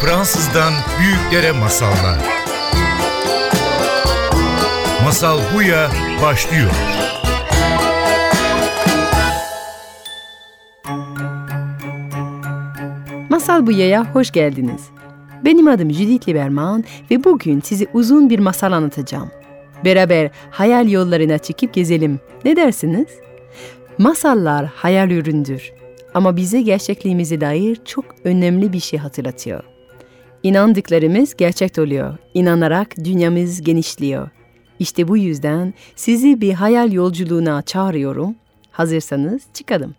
Fransızdan büyüklere masallar. Masal Buya başlıyor. Masal Buya'ya hoş geldiniz. Benim adım Judith Lieberman ve bugün size uzun bir masal anlatacağım. Beraber hayal yollarına çıkıp gezelim. Ne dersiniz? Masallar hayal üründür ama bize gerçekliğimize dair çok önemli bir şey hatırlatıyor. İnandıklarımız gerçek oluyor. İnanarak dünyamız genişliyor. İşte bu yüzden sizi bir hayal yolculuğuna çağırıyorum. Hazırsanız çıkalım.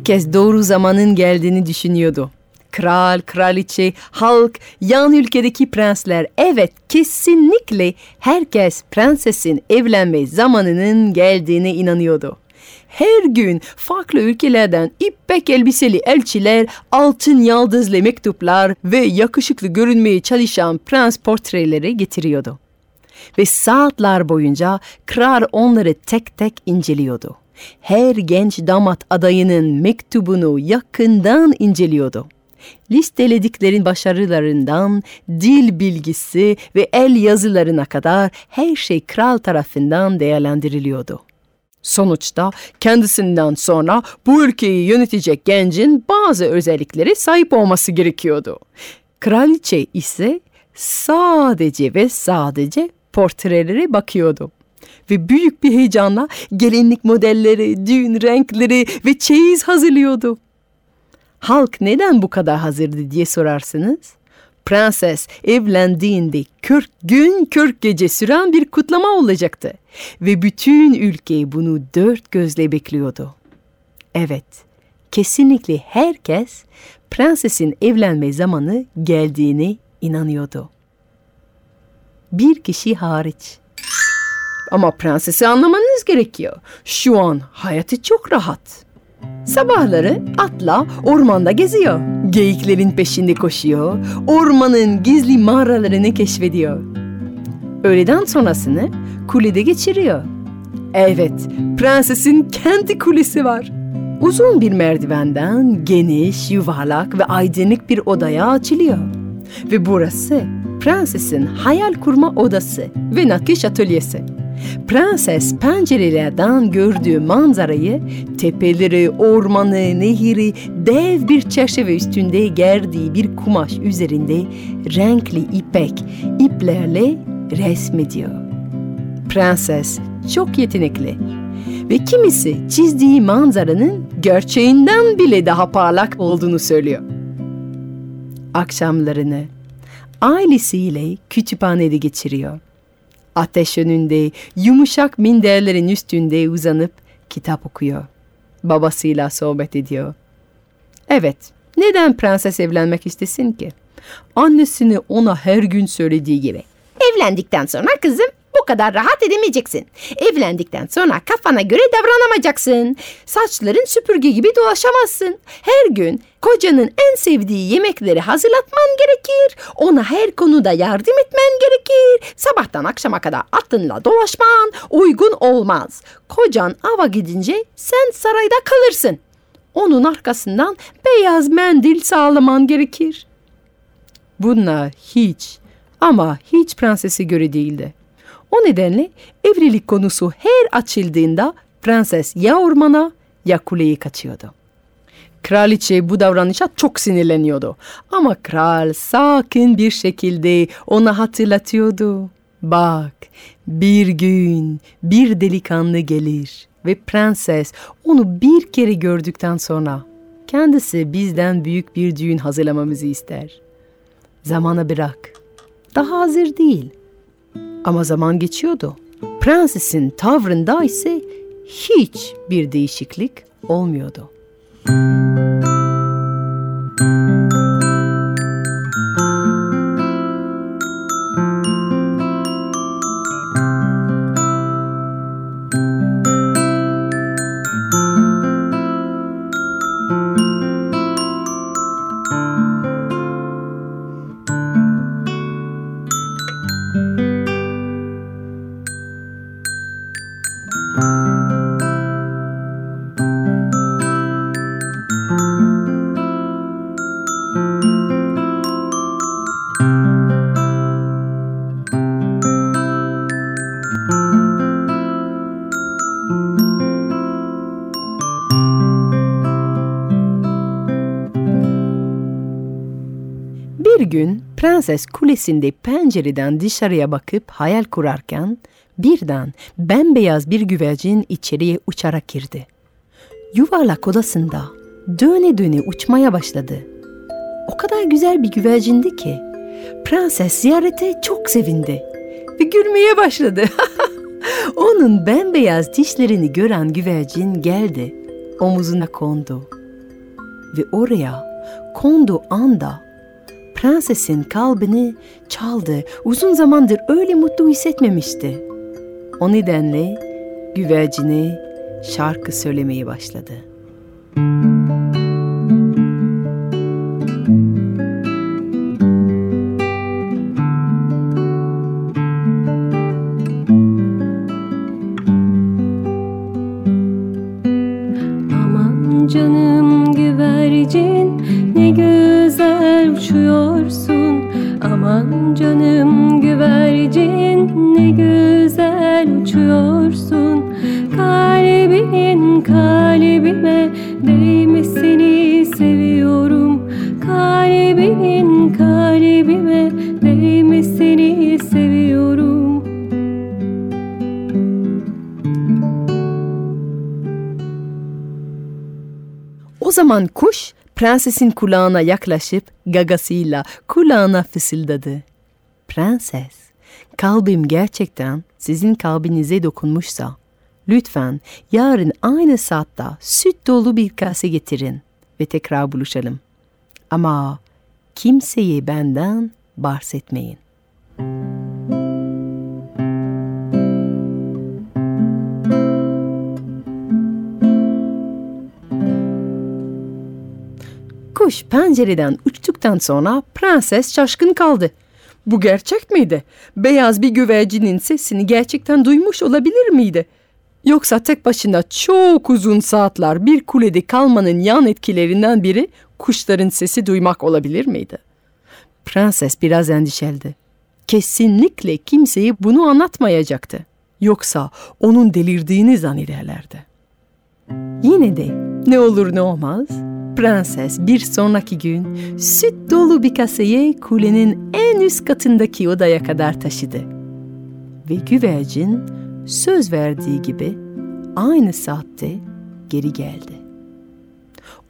Herkes doğru zamanın geldiğini düşünüyordu. Kral, kraliçe, halk, yan ülkedeki prensler, evet kesinlikle herkes prensesin evlenme zamanının geldiğine inanıyordu. Her gün farklı ülkelerden ipek elbiseli elçiler, altın yıldızlı mektuplar ve yakışıklı görünmeye çalışan prens portreleri getiriyordu. Ve saatler boyunca kral onları tek tek inceliyordu her genç damat adayının mektubunu yakından inceliyordu. Listelediklerin başarılarından dil bilgisi ve el yazılarına kadar her şey kral tarafından değerlendiriliyordu. Sonuçta kendisinden sonra bu ülkeyi yönetecek gencin bazı özellikleri sahip olması gerekiyordu. Kraliçe ise sadece ve sadece portrelere bakıyordu ve büyük bir heyecanla gelinlik modelleri, düğün renkleri ve çeyiz hazırlıyordu. Halk neden bu kadar hazırdı diye sorarsınız. Prenses evlendiğinde 40 gün 40 gece süren bir kutlama olacaktı ve bütün ülke bunu dört gözle bekliyordu. Evet, kesinlikle herkes prensesin evlenme zamanı geldiğini inanıyordu. Bir kişi hariç. Ama prensesi anlamanız gerekiyor. Şu an hayatı çok rahat. Sabahları atla ormanda geziyor. Geyiklerin peşinde koşuyor. Ormanın gizli mağaralarını keşfediyor. Öğleden sonrasını kulede geçiriyor. Evet, prensesin kendi kulesi var. Uzun bir merdivenden geniş, yuvarlak ve aydınlık bir odaya açılıyor. Ve burası prensesin hayal kurma odası ve nakış atölyesi. Prenses pencerelerden gördüğü manzarayı, tepeleri, ormanı, nehri, dev bir çerçeve üstünde gerdiği bir kumaş üzerinde renkli ipek iplerle resmediyor. Prenses çok yetenekli ve kimisi çizdiği manzaranın gerçeğinden bile daha parlak olduğunu söylüyor. Akşamlarını ailesiyle kütüphanede geçiriyor ateş önünde, yumuşak minderlerin üstünde uzanıp kitap okuyor. Babasıyla sohbet ediyor. Evet, neden prenses evlenmek istesin ki? Annesini ona her gün söylediği gibi. Evlendikten sonra kızım bu kadar rahat edemeyeceksin. Evlendikten sonra kafana göre davranamayacaksın. Saçların süpürge gibi dolaşamazsın. Her gün kocanın en sevdiği yemekleri hazırlatman gerekir. Ona her konuda yardım etmen gerekir. Sabahtan akşama kadar atınla dolaşman uygun olmaz. Kocan ava gidince sen sarayda kalırsın. Onun arkasından beyaz mendil sağlaman gerekir. Bunlar hiç ama hiç prensesi göre değildi. O nedenle evlilik konusu her açıldığında prenses ya ormana ya kuleyi kaçıyordu. Kraliçe bu davranışa çok sinirleniyordu. Ama kral sakin bir şekilde ona hatırlatıyordu. Bak bir gün bir delikanlı gelir ve prenses onu bir kere gördükten sonra Kendisi bizden büyük bir düğün hazırlamamızı ister. Zamana bırak. Daha hazır değil. Ama zaman geçiyordu. Prensesin tavrında ise hiç bir değişiklik olmuyordu. Bir kulesinde pencereden dışarıya bakıp hayal kurarken birden bembeyaz bir güvercin içeriye uçarak girdi. Yuvarlak odasında döne döne uçmaya başladı. O kadar güzel bir güvercindi ki prenses ziyarete çok sevindi ve gülmeye başladı. Onun bembeyaz dişlerini gören güvercin geldi, omuzuna kondu ve oraya kondu anda prensesin kalbini çaldı. Uzun zamandır öyle mutlu hissetmemişti. O nedenle güvercine şarkı söylemeye başladı. Zaman kuş prensesin kulağına yaklaşıp gagasıyla kulağına fısıldadı. Prenses, kalbim gerçekten sizin kalbinize dokunmuşsa, lütfen yarın aynı saatte süt dolu bir kase getirin ve tekrar buluşalım. Ama kimseye benden bahsetmeyin. Kuş pencereden uçtuktan sonra prenses şaşkın kaldı. Bu gerçek miydi? Beyaz bir güvercinin sesini gerçekten duymuş olabilir miydi? Yoksa tek başına çok uzun saatler bir kulede kalmanın yan etkilerinden biri kuşların sesi duymak olabilir miydi? Prenses biraz endişeldi. Kesinlikle kimseye bunu anlatmayacaktı. Yoksa onun delirdiğini zannederlerdi. Yine de ne olur ne olmaz prenses bir sonraki gün süt dolu bir kaseyi kulenin en üst katındaki odaya kadar taşıdı. Ve güvercin söz verdiği gibi aynı saatte geri geldi.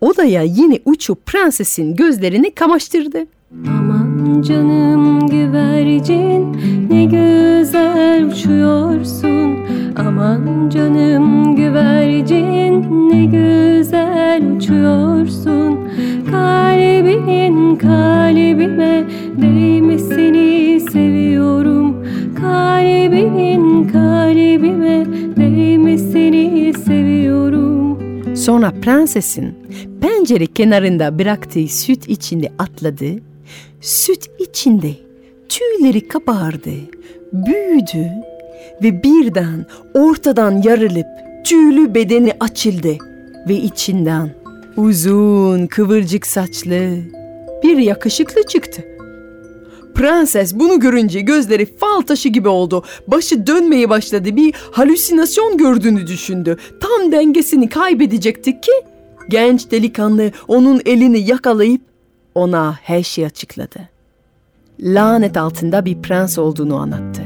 Odaya yine uçup prensesin gözlerini kamaştırdı. Aman canım güvercin ne güzel uçuyorsun Aman canım güvercin ne güzel uçuyorsun. Kalbin kalbime değmesini seviyorum. Kalbin kalbime değmesini seviyorum. Sonra prensesin pencere kenarında bıraktığı süt içinde atladı. Süt içinde tüyleri kabardı, büyüdü ve birden ortadan yarılıp tüylü bedeni açıldı ve içinden uzun kıvırcık saçlı bir yakışıklı çıktı. Prenses bunu görünce gözleri fal taşı gibi oldu. Başı dönmeye başladı. Bir halüsinasyon gördüğünü düşündü. Tam dengesini kaybedecekti ki genç delikanlı onun elini yakalayıp ona her şeyi açıkladı. Lanet altında bir prens olduğunu anlattı.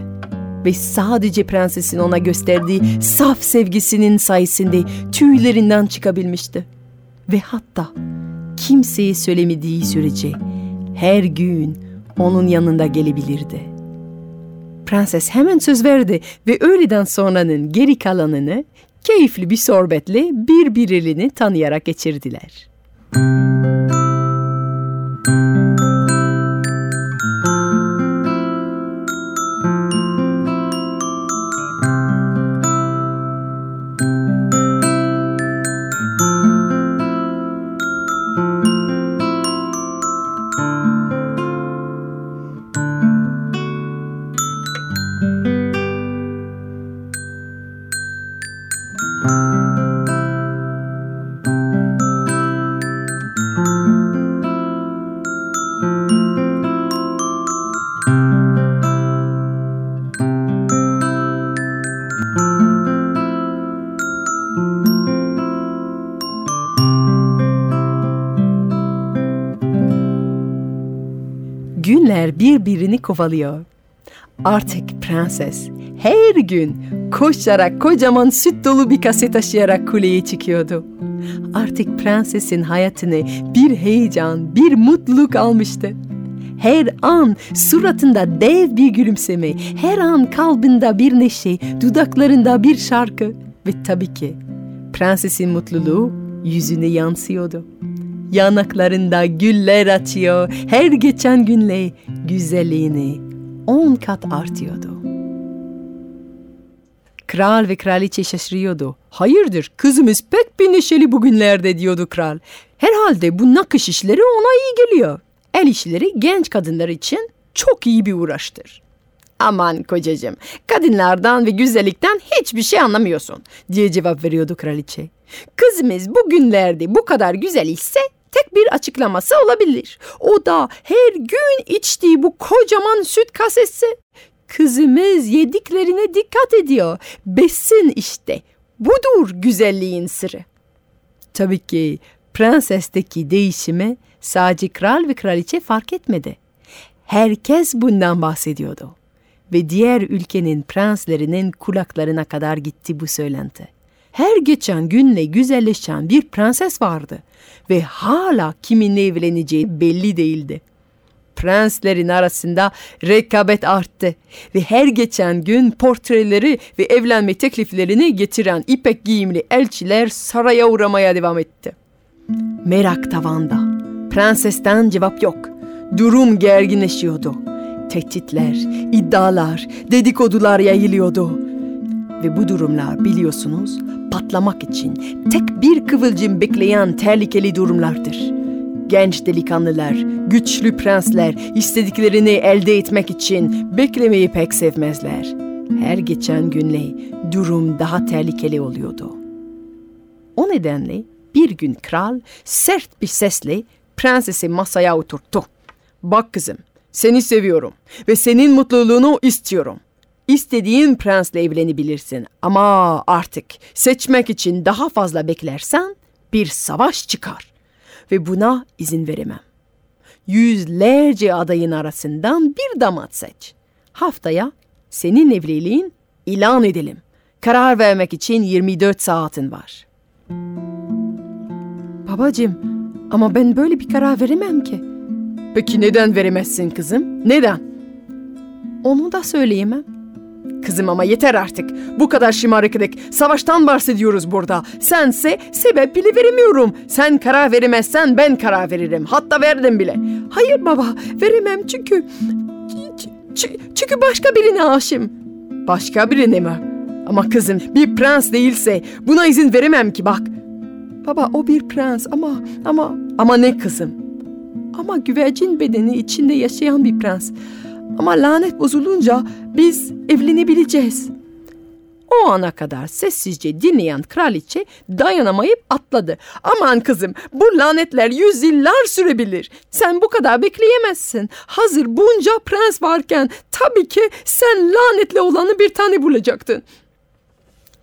Ve sadece prensesin ona gösterdiği saf sevgisinin sayesinde tüylerinden çıkabilmişti. Ve hatta kimseye söylemediği sürece her gün onun yanında gelebilirdi. Prenses hemen söz verdi ve öğleden sonranın geri kalanını keyifli bir sorbetle birbirlerini tanıyarak geçirdiler. Birbirini kovalıyor. Artık prenses her gün koşarak kocaman süt dolu bir kase taşıyarak kuleye çıkıyordu. Artık prensesin hayatını bir heyecan, bir mutluluk almıştı. Her an suratında dev bir gülümseme, her an kalbinde bir neşe, dudaklarında bir şarkı ve tabii ki prensesin mutluluğu yüzüne yansıyordu. Yanaklarında güller açıyor, her geçen günle güzelliğini on kat artıyordu. Kral ve kraliçe şaşırıyordu. Hayırdır kızımız pek bir neşeli bugünlerde diyordu kral. Herhalde bu nakış işleri ona iyi geliyor. El işleri genç kadınlar için çok iyi bir uğraştır. Aman kocacığım, kadınlardan ve güzellikten hiçbir şey anlamıyorsun diye cevap veriyordu kraliçe. Kızımız bugünlerde bu kadar güzel ise tek bir açıklaması olabilir. O da her gün içtiği bu kocaman süt kasesi. Kızımız yediklerine dikkat ediyor. Besin işte. Budur güzelliğin sırrı. Tabii ki prensesteki değişimi sadece kral ve kraliçe fark etmedi. Herkes bundan bahsediyordu. Ve diğer ülkenin prenslerinin kulaklarına kadar gitti bu söylenti. Her geçen günle güzelleşen bir prenses vardı ve hala kiminle evleneceği belli değildi. Prenslerin arasında rekabet arttı ve her geçen gün portreleri ve evlenme tekliflerini getiren ipek giyimli elçiler saraya uğramaya devam etti. Merak tavanda. Prensesten cevap yok. Durum gerginleşiyordu. Tehditler, iddialar, dedikodular yayılıyordu. Ve bu durumlar biliyorsunuz patlamak için tek bir kıvılcım bekleyen tehlikeli durumlardır. Genç delikanlılar, güçlü prensler istediklerini elde etmek için beklemeyi pek sevmezler. Her geçen günle durum daha tehlikeli oluyordu. O nedenle bir gün kral sert bir sesle prensesi masaya oturttu. Bak kızım, seni seviyorum ve senin mutluluğunu istiyorum. İstediğin prensle evlenebilirsin ama artık seçmek için daha fazla beklersen bir savaş çıkar ve buna izin veremem. Yüzlerce adayın arasından bir damat seç. Haftaya senin evliliğin ilan edelim. Karar vermek için 24 saatin var. Babacığım ama ben böyle bir karar veremem ki. Peki neden veremezsin kızım? Neden? Onu da söyleyemem. Kızım ama yeter artık. Bu kadar şımarıklık. Savaştan bahsediyoruz burada. Sense sebep bile veremiyorum. Sen karar veremezsen ben karar veririm. Hatta verdim bile. Hayır baba veremem çünkü... Çünkü başka birine aşığım. Başka birine mi? Ama kızım bir prens değilse buna izin veremem ki bak. Baba o bir prens ama ama ama ne kızım? Ama güvercin bedeni içinde yaşayan bir prens. Ama lanet bozulunca biz evlenebileceğiz. O ana kadar sessizce dinleyen kraliçe dayanamayıp atladı. Aman kızım bu lanetler yüzyıllar sürebilir. Sen bu kadar bekleyemezsin. Hazır bunca prens varken tabii ki sen lanetli olanı bir tane bulacaktın.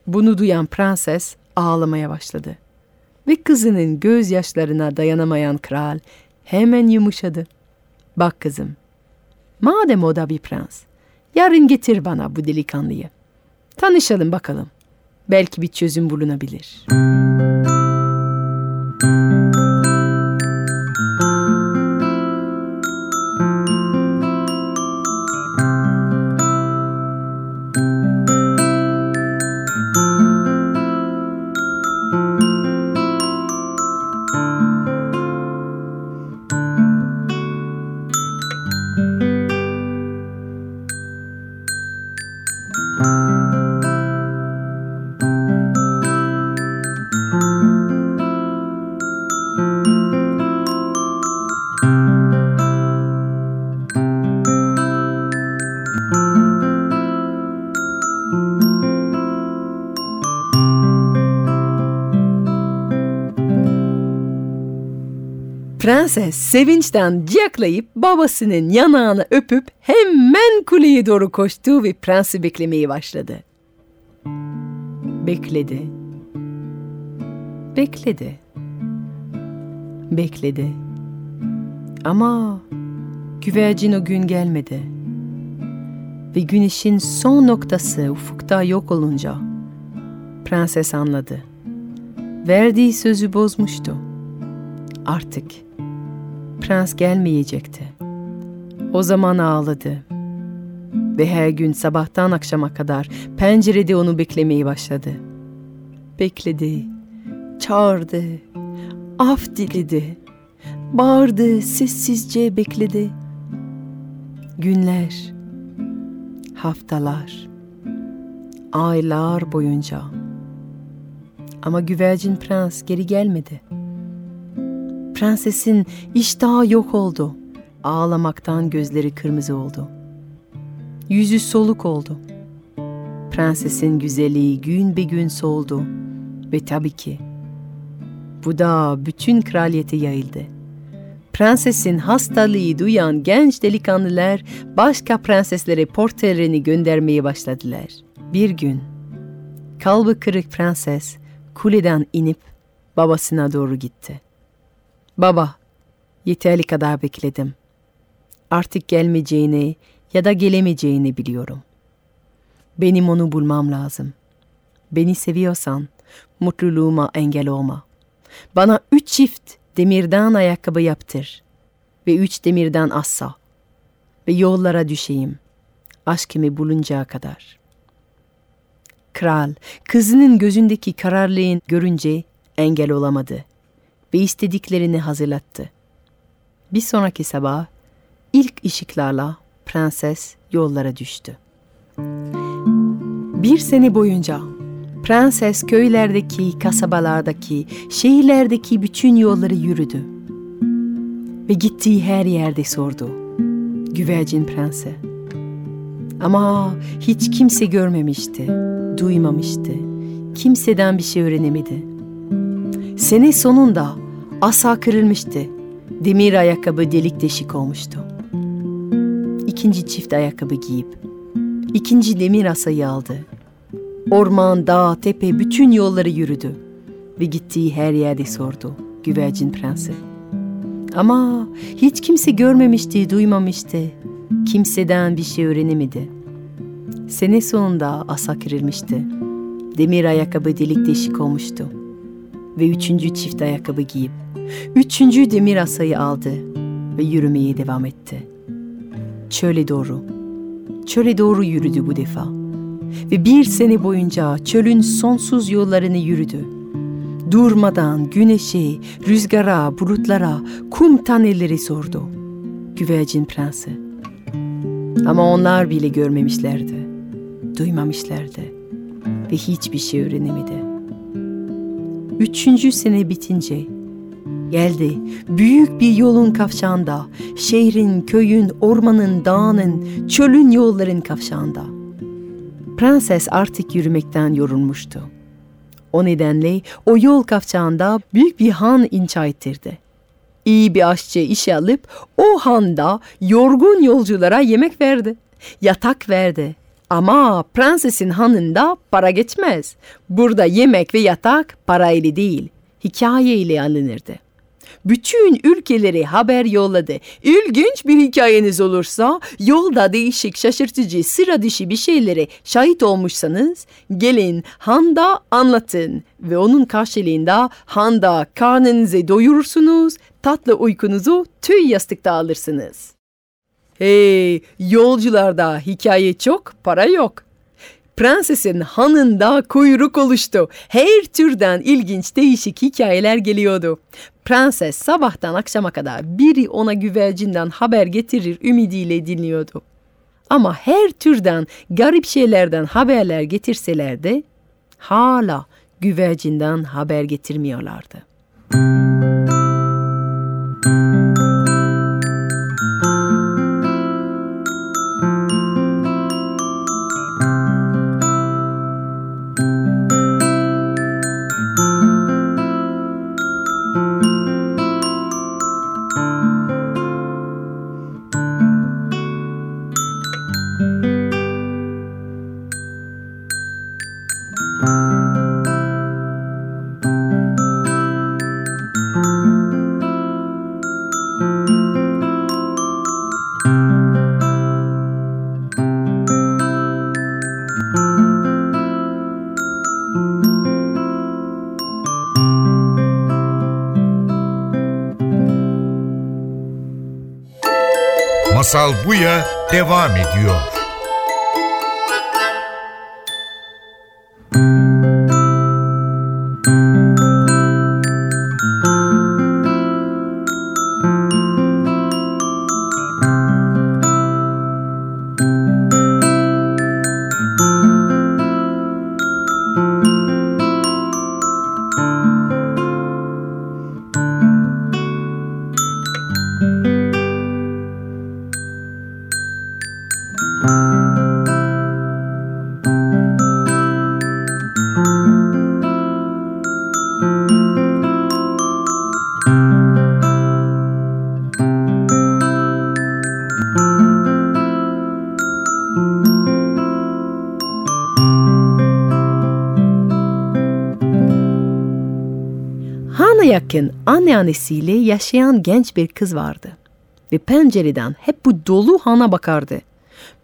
Bunu duyan prenses ağlamaya başladı. Ve kızının gözyaşlarına dayanamayan kral hemen yumuşadı. Bak kızım, madem o da bir prens, yarın getir bana bu delikanlıyı. Tanışalım bakalım. Belki bir çözüm bulunabilir.'' Prenses sevinçten ciyaklayıp babasının yanağını öpüp hemen kuleye doğru koştu ve prensi beklemeye başladı. Bekledi. Bekledi. Bekledi. Ama güvercin o gün gelmedi. Ve güneşin son noktası ufukta yok olunca prenses anladı. Verdiği sözü bozmuştu. Artık prens gelmeyecekti. O zaman ağladı. Ve her gün sabahtan akşama kadar pencerede onu beklemeye başladı. Bekledi, çağırdı, af diledi, bağırdı, sessizce bekledi. Günler, haftalar, aylar boyunca. Ama güvercin prens geri gelmedi. Prensesin iştahı yok oldu. Ağlamaktan gözleri kırmızı oldu. Yüzü soluk oldu. Prensesin güzelliği gün be gün soldu. Ve tabii ki bu da bütün kraliyete yayıldı. Prensesin hastalığı duyan genç delikanlılar başka prenseslere portrelerini göndermeye başladılar. Bir gün kalbi kırık prenses kuleden inip babasına doğru gitti. Baba, yeterli kadar bekledim. Artık gelmeyeceğini ya da gelemeyeceğini biliyorum. Benim onu bulmam lazım. Beni seviyorsan mutluluğuma engel olma. Bana üç çift demirden ayakkabı yaptır ve üç demirden assa ve yollara düşeyim aşkımı buluncaya kadar. Kral kızının gözündeki kararlığın görünce engel olamadı ve istediklerini hazırlattı. Bir sonraki sabah ilk ışıklarla prenses yollara düştü. Bir sene boyunca prenses köylerdeki, kasabalardaki, şehirlerdeki bütün yolları yürüdü. Ve gittiği her yerde sordu. Güvercin prense. Ama hiç kimse görmemişti, duymamıştı. Kimseden bir şey öğrenemedi. Sene sonunda asa kırılmıştı. Demir ayakkabı delik deşik olmuştu. İkinci çift ayakkabı giyip ikinci demir asayı aldı. Orman, dağ, tepe bütün yolları yürüdü ve gittiği her yerde sordu güvercin prensi. Ama hiç kimse görmemişti, duymamıştı. Kimseden bir şey öğrenemedi. Sene sonunda asa kırılmıştı. Demir ayakkabı delik deşik olmuştu. Ve üçüncü çift ayakkabı giyip, üçüncü demir asayı aldı ve yürümeye devam etti. Çöle doğru, çöle doğru yürüdü bu defa. Ve bir sene boyunca çölün sonsuz yollarını yürüdü. Durmadan güneşe, rüzgara, bulutlara, kum taneleri sordu. Güvercin prensi. Ama onlar bile görmemişlerdi, duymamışlardı ve hiçbir şey öğrenemedi. Üçüncü sene bitince geldi büyük bir yolun kavşağında, şehrin, köyün, ormanın, dağının, çölün yolların kavşağında. Prenses artık yürümekten yorulmuştu. O nedenle o yol kavşağında büyük bir han inşa ettirdi. İyi bir aşçı işe alıp o handa yorgun yolculara yemek verdi. Yatak verdi. Ama prensesin hanında para geçmez. Burada yemek ve yatak parayla değil, hikaye ile alınırdı bütün ülkeleri haber yolladı. İlginç bir hikayeniz olursa, yolda değişik, şaşırtıcı, sıra dışı bir şeylere şahit olmuşsanız, gelin Handa anlatın ve onun karşılığında Handa karnınızı doyurursunuz, tatlı uykunuzu tüy yastıkta alırsınız. Hey, yolcularda hikaye çok, para yok. Prensesin hanında kuyruk oluştu. Her türden ilginç değişik hikayeler geliyordu. Prenses sabahtan akşama kadar biri ona güvercinden haber getirir ümidiyle dinliyordu. Ama her türden garip şeylerden haberler getirseler de hala güvercinden haber getirmiyorlardı. Masal Buya devam ediyor. Yakın anneannesiyle yaşayan genç bir kız vardı. Ve pencereden hep bu dolu hana bakardı.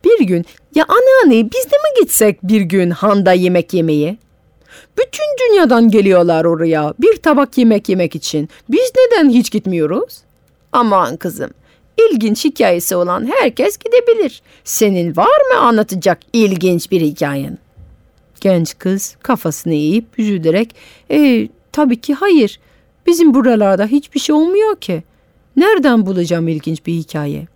Bir gün ya anneanne biz de mi gitsek bir gün handa yemek yemeye? Bütün dünyadan geliyorlar oraya bir tabak yemek yemek için. Biz neden hiç gitmiyoruz? Aman kızım ilginç hikayesi olan herkes gidebilir. Senin var mı anlatacak ilginç bir hikayen? Genç kız kafasını eğip üzülerek e, tabii ki hayır. Bizim buralarda hiçbir şey olmuyor ki. Nereden bulacağım ilginç bir hikaye?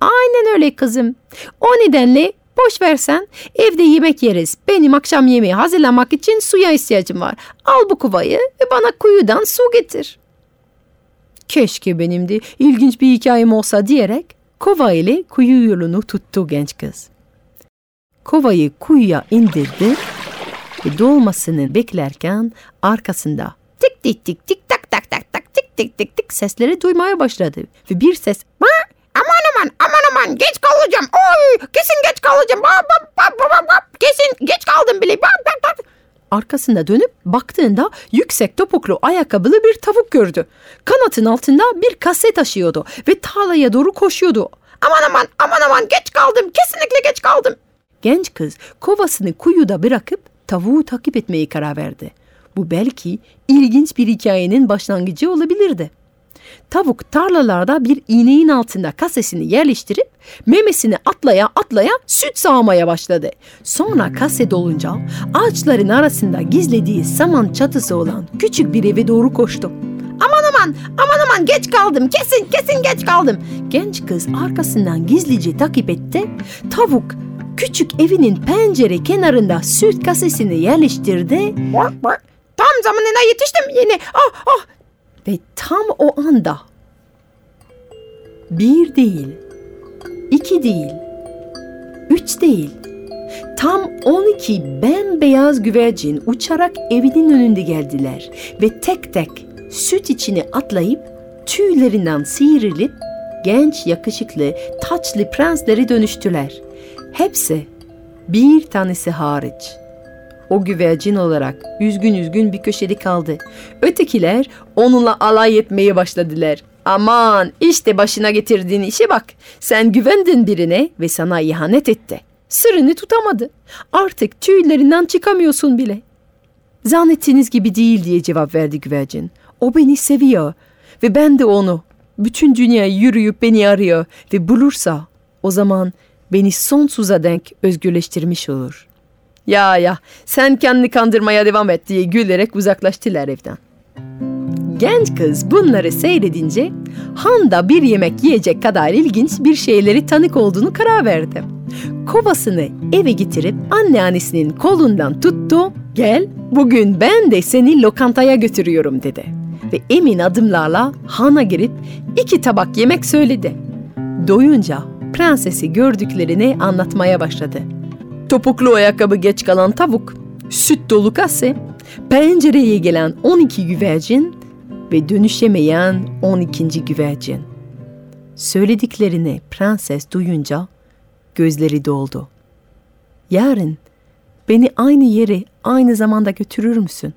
Aynen öyle kızım. O nedenle boş versen evde yemek yeriz. Benim akşam yemeği hazırlamak için suya ihtiyacım var. Al bu kovayı ve bana kuyudan su getir. Keşke benim de ilginç bir hikayem olsa diyerek kova ile kuyu yolunu tuttu genç kız. Kovayı kuyuya indirdi ve dolmasını beklerken arkasında tik tik tik tik tak tak tak tak tik tik tik tik sesleri duymaya başladı. Ve bir ses "Ba, aman aman aman aman geç kalacağım oy kesin geç kalacağım ba, ba, ba, ba, ba, ba, kesin geç kaldım bile ba, ba, ba." Arkasında dönüp baktığında yüksek topuklu ayakkabılı bir tavuk gördü. Kanatın altında bir kase taşıyordu ve tarlaya doğru koşuyordu. Aman aman aman aman geç kaldım kesinlikle geç kaldım. Genç kız kovasını kuyuda bırakıp tavuğu takip etmeyi karar verdi. Bu belki ilginç bir hikayenin başlangıcı olabilirdi. Tavuk tarlalarda bir iğneğin altında kasesini yerleştirip memesini atlaya atlaya süt sağmaya başladı. Sonra kase dolunca ağaçların arasında gizlediği saman çatısı olan küçük bir eve doğru koştu. Aman aman aman aman geç kaldım kesin kesin geç kaldım. Genç kız arkasından gizlice takip etti. Tavuk küçük evinin pencere kenarında süt kasesini yerleştirdi. Tam zamanına yetiştim yine. Ah ah. Ve tam o anda bir değil, iki değil, üç değil, tam 12 bembeyaz güvercin uçarak evinin önünde geldiler ve tek tek süt içine atlayıp tüylerinden sıyırılıp genç yakışıklı taçlı prensleri dönüştüler. Hepsi bir tanesi hariç. O güvercin olarak üzgün üzgün bir köşede kaldı. Ötekiler onunla alay etmeye başladılar. Aman işte başına getirdiğin işe bak. Sen güvendin birine ve sana ihanet etti. Sırrını tutamadı. Artık tüylerinden çıkamıyorsun bile. Zannettiğiniz gibi değil diye cevap verdi güvercin. O beni seviyor ve ben de onu. Bütün dünya yürüyüp beni arıyor ve bulursa o zaman beni sonsuza denk özgürleştirmiş olur. Ya ya sen kendini kandırmaya devam et diye gülerek uzaklaştılar evden. Genç kız bunları seyredince Handa bir yemek yiyecek kadar ilginç bir şeyleri tanık olduğunu karar verdi. Kovasını eve getirip anneannesinin kolundan tuttu. Gel bugün ben de seni lokantaya götürüyorum dedi. Ve emin adımlarla Han'a girip iki tabak yemek söyledi. Doyunca prensesi gördüklerini anlatmaya başladı. Topuklu ayakkabı geç kalan tavuk, süt dolu kase, pencereye gelen 12 güvercin ve dönüşemeyen 12. güvercin. Söylediklerini prenses duyunca gözleri doldu. Yarın beni aynı yere aynı zamanda götürür müsün?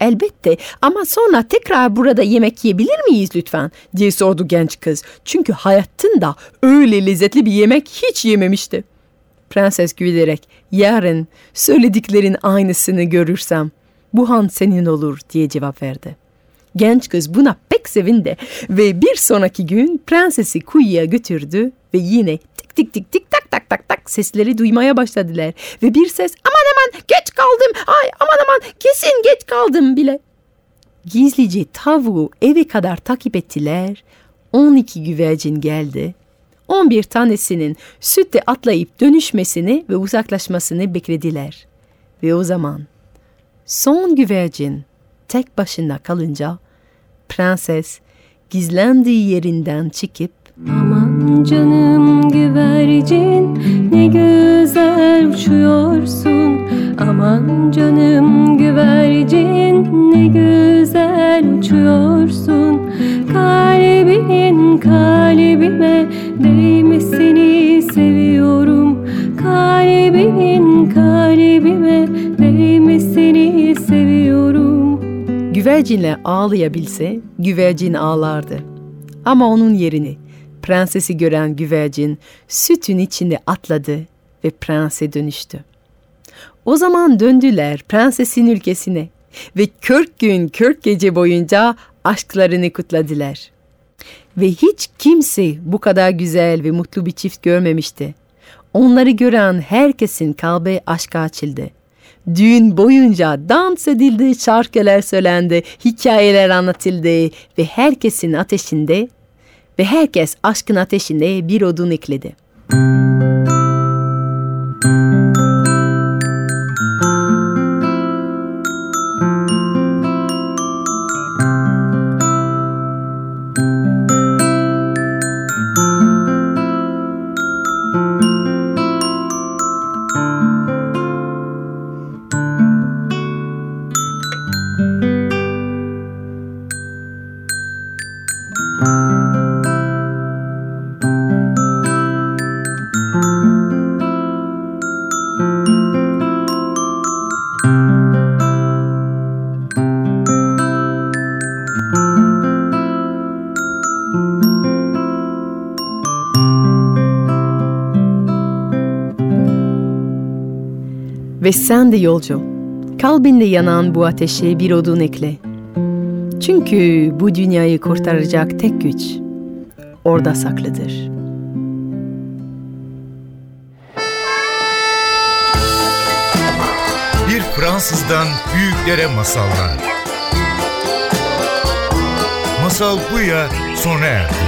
Elbette ama sonra tekrar burada yemek yiyebilir miyiz lütfen diye sordu genç kız. Çünkü hayatında öyle lezzetli bir yemek hiç yememişti. Prenses gülerek yarın söylediklerin aynısını görürsem bu han senin olur diye cevap verdi. Genç kız buna pek sevindi ve bir sonraki gün prensesi kuyuya götürdü ve yine tik tik tik tik tak tak tak tak sesleri duymaya başladılar. Ve bir ses aman aman geç kaldım ay aman aman kesin geç kaldım bile. Gizlice tavuğu eve kadar takip ettiler. 12 güvercin geldi. 11 tanesinin sütte atlayıp dönüşmesini ve uzaklaşmasını beklediler. Ve o zaman son güvercin tek başına kalınca prenses gizlendiği yerinden çıkıp Aman canım güvercin ne güzel uçuyorsun Aman canım güvercin ne güzel uçuyorsun Kalbin kalbime değmesini seviyorum Kalbin kalbime değmesini seviyorum güvercinle ağlayabilse güvercin ağlardı. Ama onun yerini prensesi gören güvercin sütün içinde atladı ve prense dönüştü. O zaman döndüler prensesin ülkesine ve kırk gün kırk gece boyunca aşklarını kutladılar. Ve hiç kimse bu kadar güzel ve mutlu bir çift görmemişti. Onları gören herkesin kalbi aşka açıldı. Düğün boyunca dans edildi, şarkılar söylendi, hikayeler anlatıldı ve herkesin ateşinde ve herkes aşkın ateşinde bir odun ekledi. Ve sen de yolcu, kalbinde yanan bu ateşe bir odun ekle. Çünkü bu dünyayı kurtaracak tek güç orada saklıdır. Bir Fransızdan büyüklere masallar. Masal Buya sona erdi.